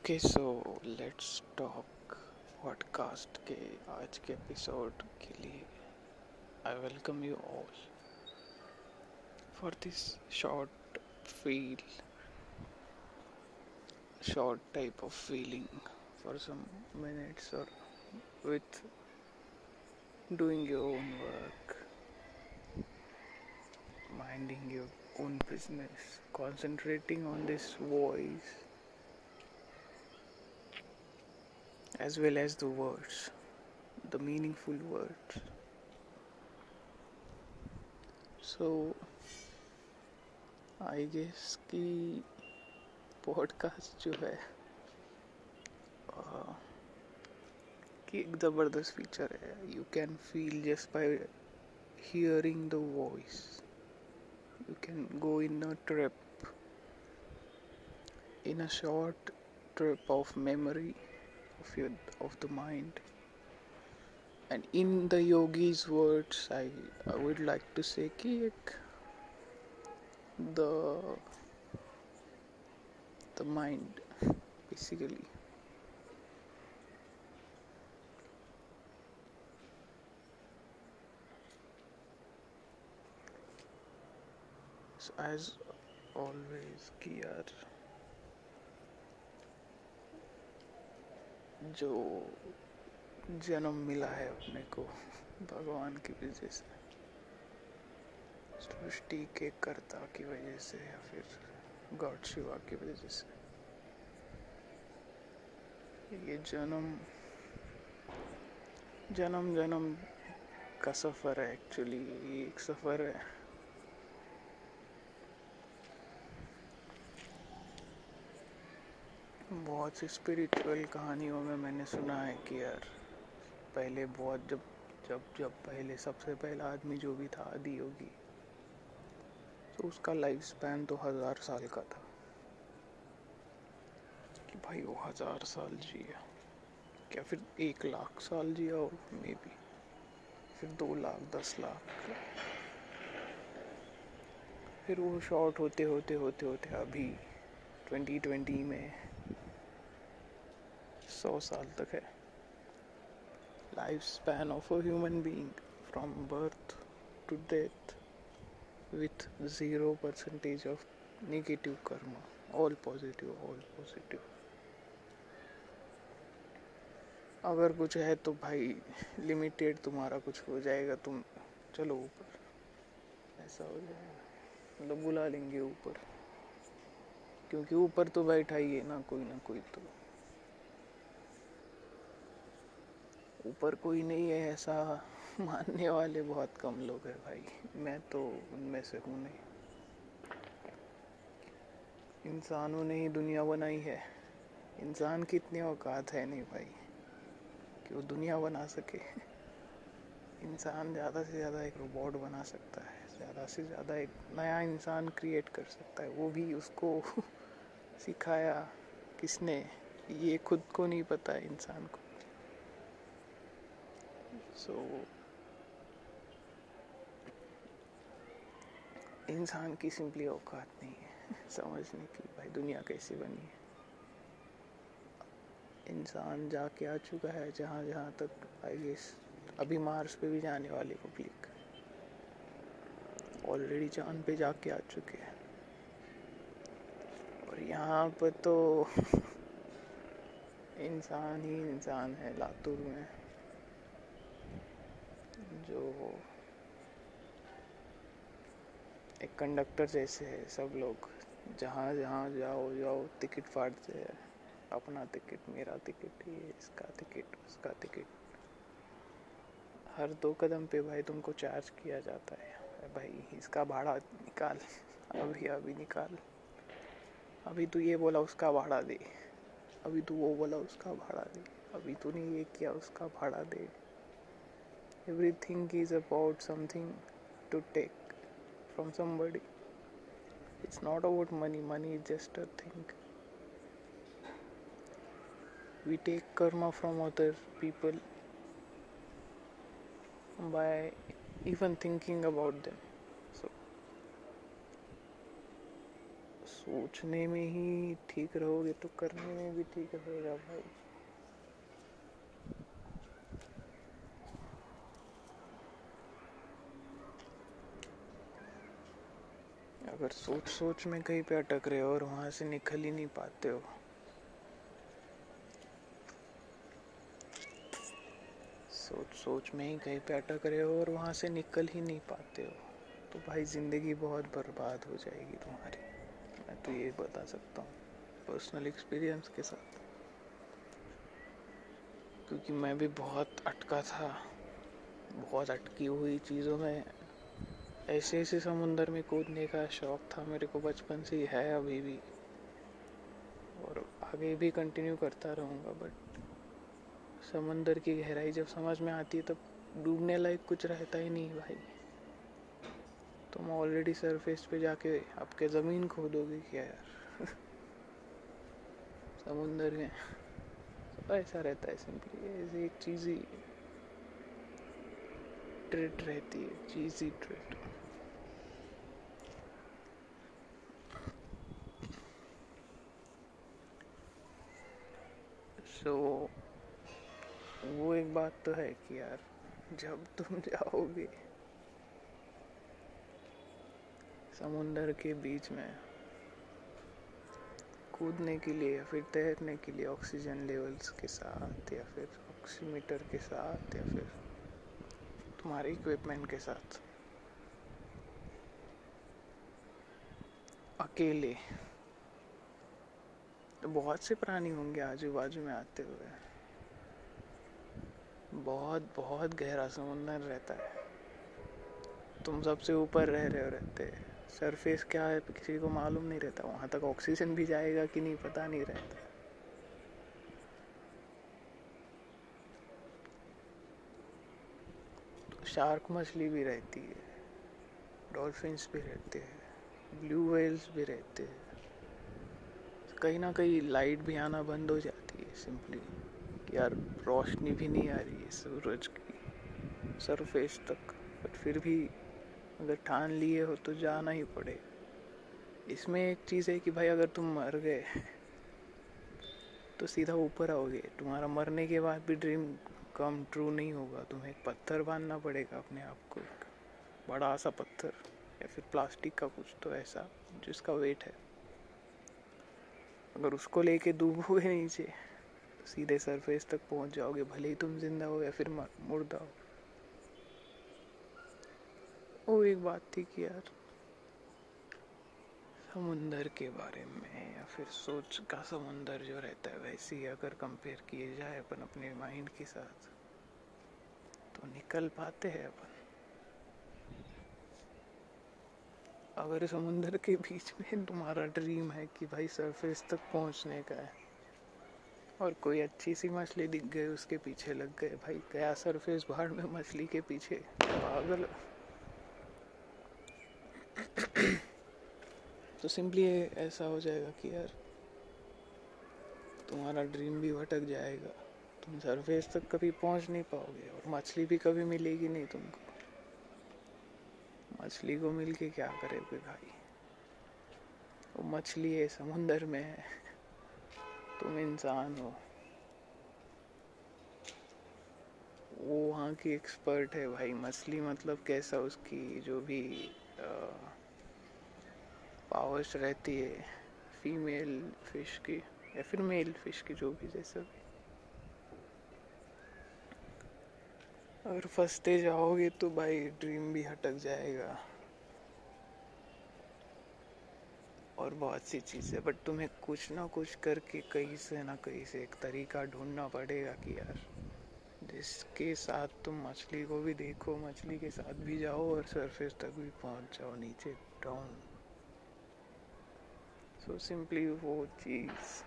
Okay so let's talk podcast के आज के एपिसोड के लिए I welcome you all for this short feel short type of feeling for some minutes और with doing your own work minding your own business concentrating on this voice as well as the words, the meaningful words. So, I guess कि podcast जो है कि एक ज़बरदस्त feature है you can feel just by hearing the voice you can go in a trip in a short trip of memory of your of the mind. And in the yogi's words i, I would like to say ek, the the mind basically. So as always ki जो जन्म मिला है अपने को, भगवान की वजह से, सृष्टि के कर्ता की वजह से या फिर गॉड शिवा की वजह से। ये जन्म जन्म जन्म का सफ़र है एक्चुअली ये एक सफ़र है। बहुत सी स्पिरिचुअल कहानियों में मैंने सुना है कि यार, पहले बहुत जब जब जब पहले सबसे पहला आदमी जो भी था आदि योगी तो उसका लाइफ स्पैन तो हज़ार साल का था। कि भाई वो हज़ार साल जिया। क्या फिर एक लाख साल जिया हो मे बी, फिर दो लाख, दस लाख। फिर वो शॉर्ट होते होते होते होते अभी 2020 में सौ साल तक है। Life span of a human being from birth to death with zero percentage of negative karma all positive all positive अगर कुछ है तो भाई लिमिटेड तुम्हारा कुछ हो जाएगा, तुम चलो ऊपर। ऐसा हो जाएगा। मतलब बुला लेंगे ऊपर। क्योंकि ऊपर तो बैठा ही है ना, कोई ना कोई तो। ऊपर कोई नहीं है ऐसा। मानने वाले बहुत कम लोग हैं भाई। मैं तो उनमें से हूँ नहीं। इंसानों ने ही दुनिया बनाई है। इंसान की इतनी औकात है नहीं भाई, कि वो दुनिया बना सके। इंसान ज़्यादा से ज़्यादा एक रोबोट बना सकता है। ज़्यादा से ज़्यादा एक नया इंसान क्रिएट कर सकता है। वो भी उसको सिखाया किसने? ये खुद को नहीं पता इंसान को। सो so, इंसान की सिंपली औकात नहीं है समझने की भाई दुनिया कैसी बनी है? इंसान जाके आ चुका है जहाँ जहाँ तक आई गेस अभी मार्स पे भी जाने वाले पब्लिक ऑलरेडी चाँद पे जाके आ चुके हैं। और यहाँ पर तो इंसान ही इंसान है लातूर में। जो एक कंडक्टर जैसे है सब लोग, जहाँ जहाँ जाओ जाओ टिकट फाड़ते हैं। अपना टिकट मेरा टिकट ये इसका टिकट उसका टिकट हर दो कदम पे भाई तुमको चार्ज किया जाता है। भाई, इसका भाड़ा निकाल। अभी अभी निकाल। अभी तू ये बोला उसका भाड़ा दे। अभी तू वो बोला उसका भाड़ा दे। अभी तूने ये किया उसका भाड़ा दे। everything is about something to take from somebody it's not about money money is just a thing we take karma from other people by even thinking about them so सोचने में ही ठीक रहोगे तो करने में भी ठीक रहेगा भाई अगर सोच सोच में कहीं पे अटक रहे हो और वहाँ से निकल ही नहीं पाते हो। सोच सोच में ही कहीं पे अटक रहे हो और वहाँ से निकल ही नहीं पाते हो। तो भाई ज़िंदगी बहुत बर्बाद हो जाएगी तुम्हारी। मैं तो ये बता सकता हूँ पर्सनल एक्सपीरियंस के साथ। क्योंकि मैं भी बहुत अटका था। बहुत अटकी हुई चीज़ों में। ऐसे ऐसे समुंदर में कूदने का शौक था मेरे को, बचपन से ही है अभी भी। और आगे भी कंटिन्यू करता रहूँगा बट समंदर की गहराई जब समझ में आती है, तब डूबने लायक कुछ रहता ही नहीं भाई। तुम ऑलरेडी सरफेस पे जाके आपके ज़मीन खोदोगे क्या यार? समुंदर में। ऐसा रहता है सिंपली ऐसी एक चीज़ ही ट्रेट रहती है, चीज़ ही ट्रेट सो so, वो एक बात तो है कि यार जब तुम जाओगे समुंदर के बीच में कूदने के लिए या फिर तैरने के लिए ऑक्सीजन लेवल्स के साथ या फिर ऑक्सीमीटर के साथ या फिर तुम्हारे इक्विपमेंट के साथ अकेले तो बहुत से प्राणी होंगे आजू बाजू में आते हुए। बहुत बहुत गहरा समुंदर रहता है। तुम सबसे ऊपर रह रहे हो रहते। सरफेस क्या है किसी को मालूम नहीं रहता। वहाँ तक ऑक्सीजन भी जाएगा कि नहीं पता नहीं रहता। शार्क मछली भी रहती है। डॉल्फिन्स भी रहते हैं। ब्लू वेल्स भी रहते हैं। कहीं ना कहीं लाइट भी आना बंद हो जाती है सिंपली यार रोशनी भी नहीं आ रही है सूरज की सरफेस तक। बट फिर भी अगर ठान लिए हो तो जाना ही पड़े। इसमें एक चीज़ है कि भाई अगर तुम मर गए तो सीधा ऊपर आओगे। तुम्हारा मरने के बाद भी ड्रीम कम ट्रू नहीं होगा। तुम्हें एक पत्थर बांधना पड़ेगा अपने आप को बड़ा सा पत्थर या फिर प्लास्टिक का कुछ तो ऐसा, जिसका वेट है। अगर उसको लेके डूबोगे नीचे तो सीधे सरफेस तक पहुँच जाओगे, भले ही तुम ज़िंदा हो या फिर मुर्दा हो। वो एक बात थी कि यार। समुंदर के बारे में या फिर सोच का समुंदर जो रहता है, वैसे ही अगर कंपेयर किए जाए अपन अपने माइंड के साथ तो निकल पाते हैं अपन। अगर समुंदर के बीच में तुम्हारा ड्रीम है कि भाई सरफेस तक पहुँचने का है। और कोई अच्छी सी मछली दिख गई, उसके पीछे लग गए। भाई गया सरफेस बाहर में मछली के पीछे? पागल। तो सिंपली ऐसा हो जाएगा कि यार, तुम्हारा ड्रीम भी भटक जाएगा। तुम सरफेस तक कभी पहुँच नहीं पाओगे और मछली भी कभी मिलेगी नहीं तुमको। मछली को मिल के क्या करेगे भाई? वो मछली है, समुंदर में है। तुम इंसान हो। वो वहाँ की एक्सपर्ट है भाई। मछली मतलब कैसा उसकी जो भी पावर्स रहती है। फीमेल फ़िश की, या फिर मेल फ़िश की, जो भी, जैसा भी। अगर फंसते जाओगे तो भाई ड्रीम भी हटक जाएगा। और बहुत सी चीज़ें बट तुम्हें कुछ ना कुछ करके कहीं से ना कहीं से एक तरीका ढूंढना पड़ेगा कि यार, जिसके साथ तुम मछली को भी देखो, मछली के साथ भी जाओ और सरफेस तक भी पहुँच जाओ, नीचे डाउन सो सिंपली वो चीज़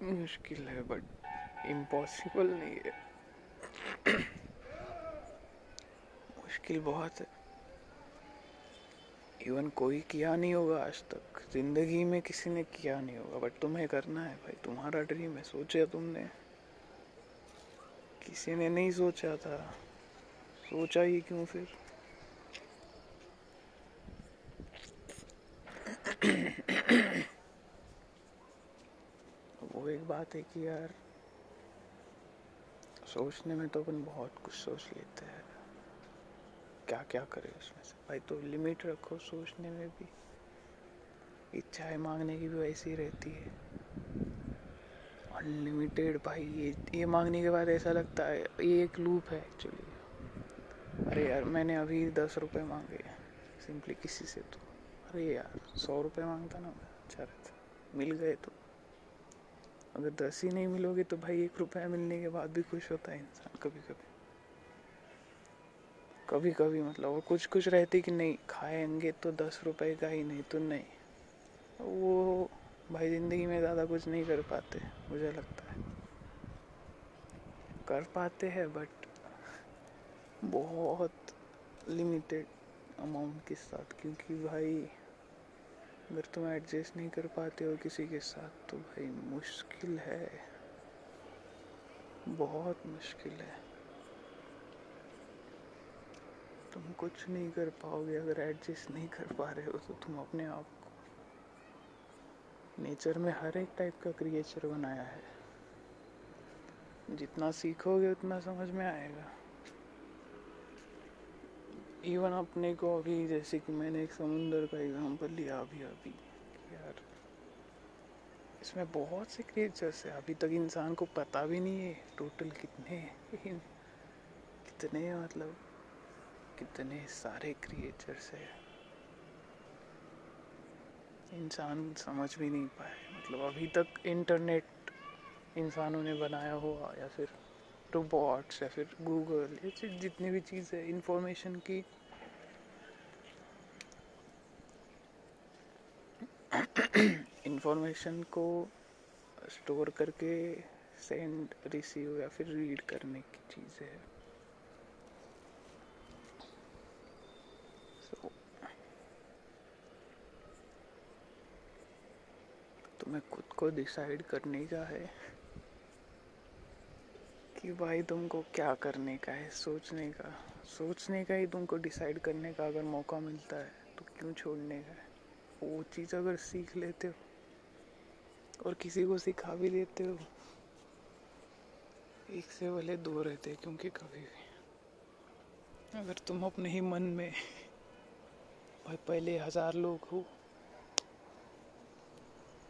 मुश्किल है बट इम्पॉसिबल नहीं है। मुश्किल बहुत है। इवन कोई किया नहीं होगा आज तक। ज़िंदगी में किसी ने किया नहीं होगा बट तुम्हें करना है भाई। तुम्हारा ड्रीम है, सोचा तुमने। किसी ने नहीं सोचा था। सोचा ही क्यों फिर? वो एक बात है कि यार सोचने में तो अपन बहुत कुछ सोच लेते हैं। क्या क्या करें उसमें से? भाई तो लिमिट रखो सोचने में भी। इच्छाएँ मांगने की भी वैसी रहती है। अनलिमिटेड भाई, ये ये मांगने के बाद ऐसा लगता है, ये एक लूप है एक्चुअली अरे यार, मैंने अभी दस रुपये मांगे सिंपली किसी से तो। अरे यार, सौ रुपये माँगता ना मैं अच्छा रहता। मिल गए तो। अगर दस ही नहीं मिलोगे तो भाई एक रुपया मिलने के बाद भी खुश होता है इंसान कभी कभी कभी कभी मतलब और कुछ कुछ रहते कि नहीं, खाएँगे तो दस रुपए का ही नहीं तो नहीं। वो भाई ज़िंदगी में ज़्यादा कुछ नहीं कर पाते, मुझे लगता है। कर पाते हैं बट बहुत लिमिटेड अमाउंट के साथ, क्योंकि भाई अगर तुम एडजस्ट नहीं कर पाते हो किसी के साथ तो भाई मुश्किल है। बहुत मुश्किल है। तुम कुछ नहीं कर पाओगे, अगर एडजस्ट नहीं कर पा रहे हो तो तुम अपने आप को। नेचर में हर एक टाइप का क्रिएचर बनाया है। जितना सीखोगे, उतना समझ में आएगा। इवन अपने को अभी जैसे कि मैंने एक समुंदर का एग्जांपल लिया अभी अभी। यार, इसमें बहुत से क्रिएचर्स है। अभी तक इंसान को पता भी नहीं है टोटल कितने कितने मतलब कितने सारे क्रिएचर्स है। इंसान समझ भी नहीं पाए। मतलब अभी तक इंटरनेट इंसानों ने बनाया हुआ या फिर रोबोट्स या फिर गूगल ये जितनी भी चीज़ है इंफॉर्मेशन की। इंफॉर्मेशन को स्टोर करके सेंड रिसीव या फिर रीड करने की चीज़ है। तुम्हें खुद को डिसाइड करने का है। कि भाई तुमको क्या करने का है, सोचने का। सोचने का ही तुमको डिसाइड करने का अगर मौका मिलता है तो क्यों छोड़ने का है? वो चीज़ अगर सीख लेते हो और किसी को सिखा भी देते हो, एक से भले दो रहते क्योंकि कभी भी। अगर तुम अपने ही मन में भाई पहले हज़ार लोग हो,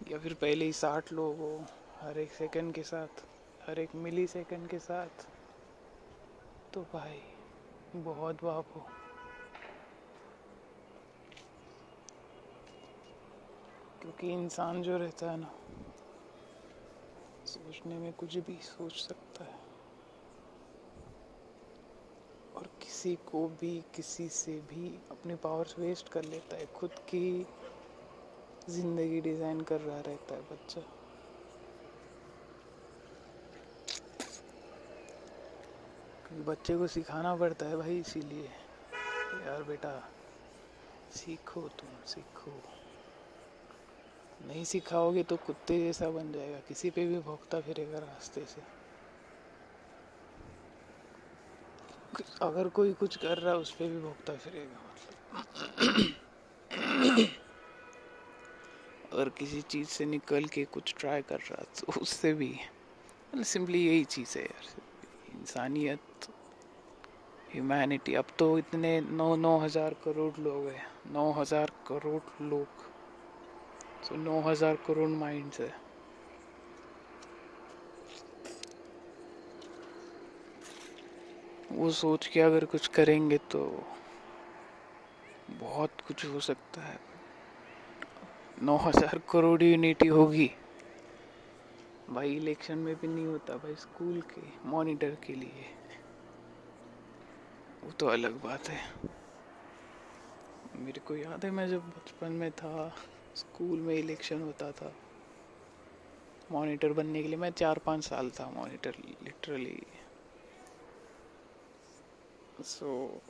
या फिर पहले ही साठ लोग हो, हर एक सेकंड के साथ हर एक मिली सेकेंड के साथ। तो भाई, बहुत बाप हो। क्योंकि इंसान जो रहता है ना, सोचने में कुछ भी सोच सकता है। और किसी को भी, किसी से भी अपने पावर्स वेस्ट कर लेता है। खुद की ज़िंदगी डिज़ाइन कर रहा रहता है बच्चा। बच्चे को सिखाना पड़ता है भाई, इसीलिए। यार बेटा, सीखो तुम, सीखो। नहीं सिखाओगे तो कुत्ते जैसा बन जाएगा, किसी पे भी भोगता फिरेगा रास्ते से। अगर कोई कुछ कर रहा है, उस पर भी भोगता फिरेगा मतलब। अगर किसी चीज़ से निकल के कुछ ट्राई कर रहा तो उससे भी। मतलब सिंपली यही चीज़ है यार। इंसानियत ह्यूमैनिटी अब तो इतने नौ नौ हज़ार करोड़ लोग हैं। नौ हज़ार करोड़ लोग। तो नौ हज़ार करोड़ माइंड्स है। वो सोच के अगर कुछ करेंगे तो बहुत कुछ हो सकता है। नौ हज़ार करोड़ यूनिटी होगी। भाई इलेक्शन में भी नहीं होता भाई स्कूल के मॉनिटर के लिए। वो तो अलग बात है। मेरे को याद है, मैं जब बचपन में था, स्कूल में इलेक्शन होता था, मॉनिटर बनने के लिए, मैं चार पाँच साल था मॉनिटर लिटरली सो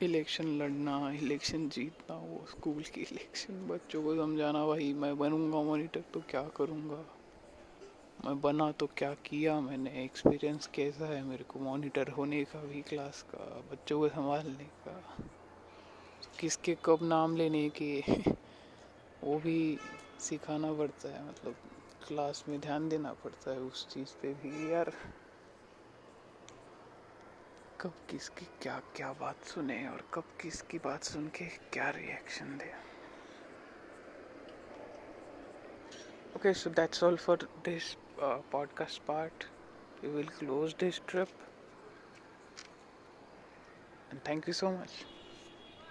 इलेक्शन लड़ना, इलेक्शन जीतना, वो स्कूल की इलेक्शन, बच्चों को समझाना, भाई, मैं बनूँगा मॉनिटर तो क्या करूँगा? मैं बना तो क्या किया? मैंने एक्सपीरियंस कैसा है? मेरे को मॉनिटर होने का भी क्लास का, बच्चों को संभालने का, किसके कब नाम लेने के, वो भी सिखाना पड़ता है। मतलब क्लास में ध्यान देना पड़ता है उस चीज़ पे भी, यार। कब किसकी क्या क्या बात सुने और कब किसकी बात सुन के क्या रिएक्शन दे। Okay, so that's all for this uh, podcast part. We will close this trip. And thank you so much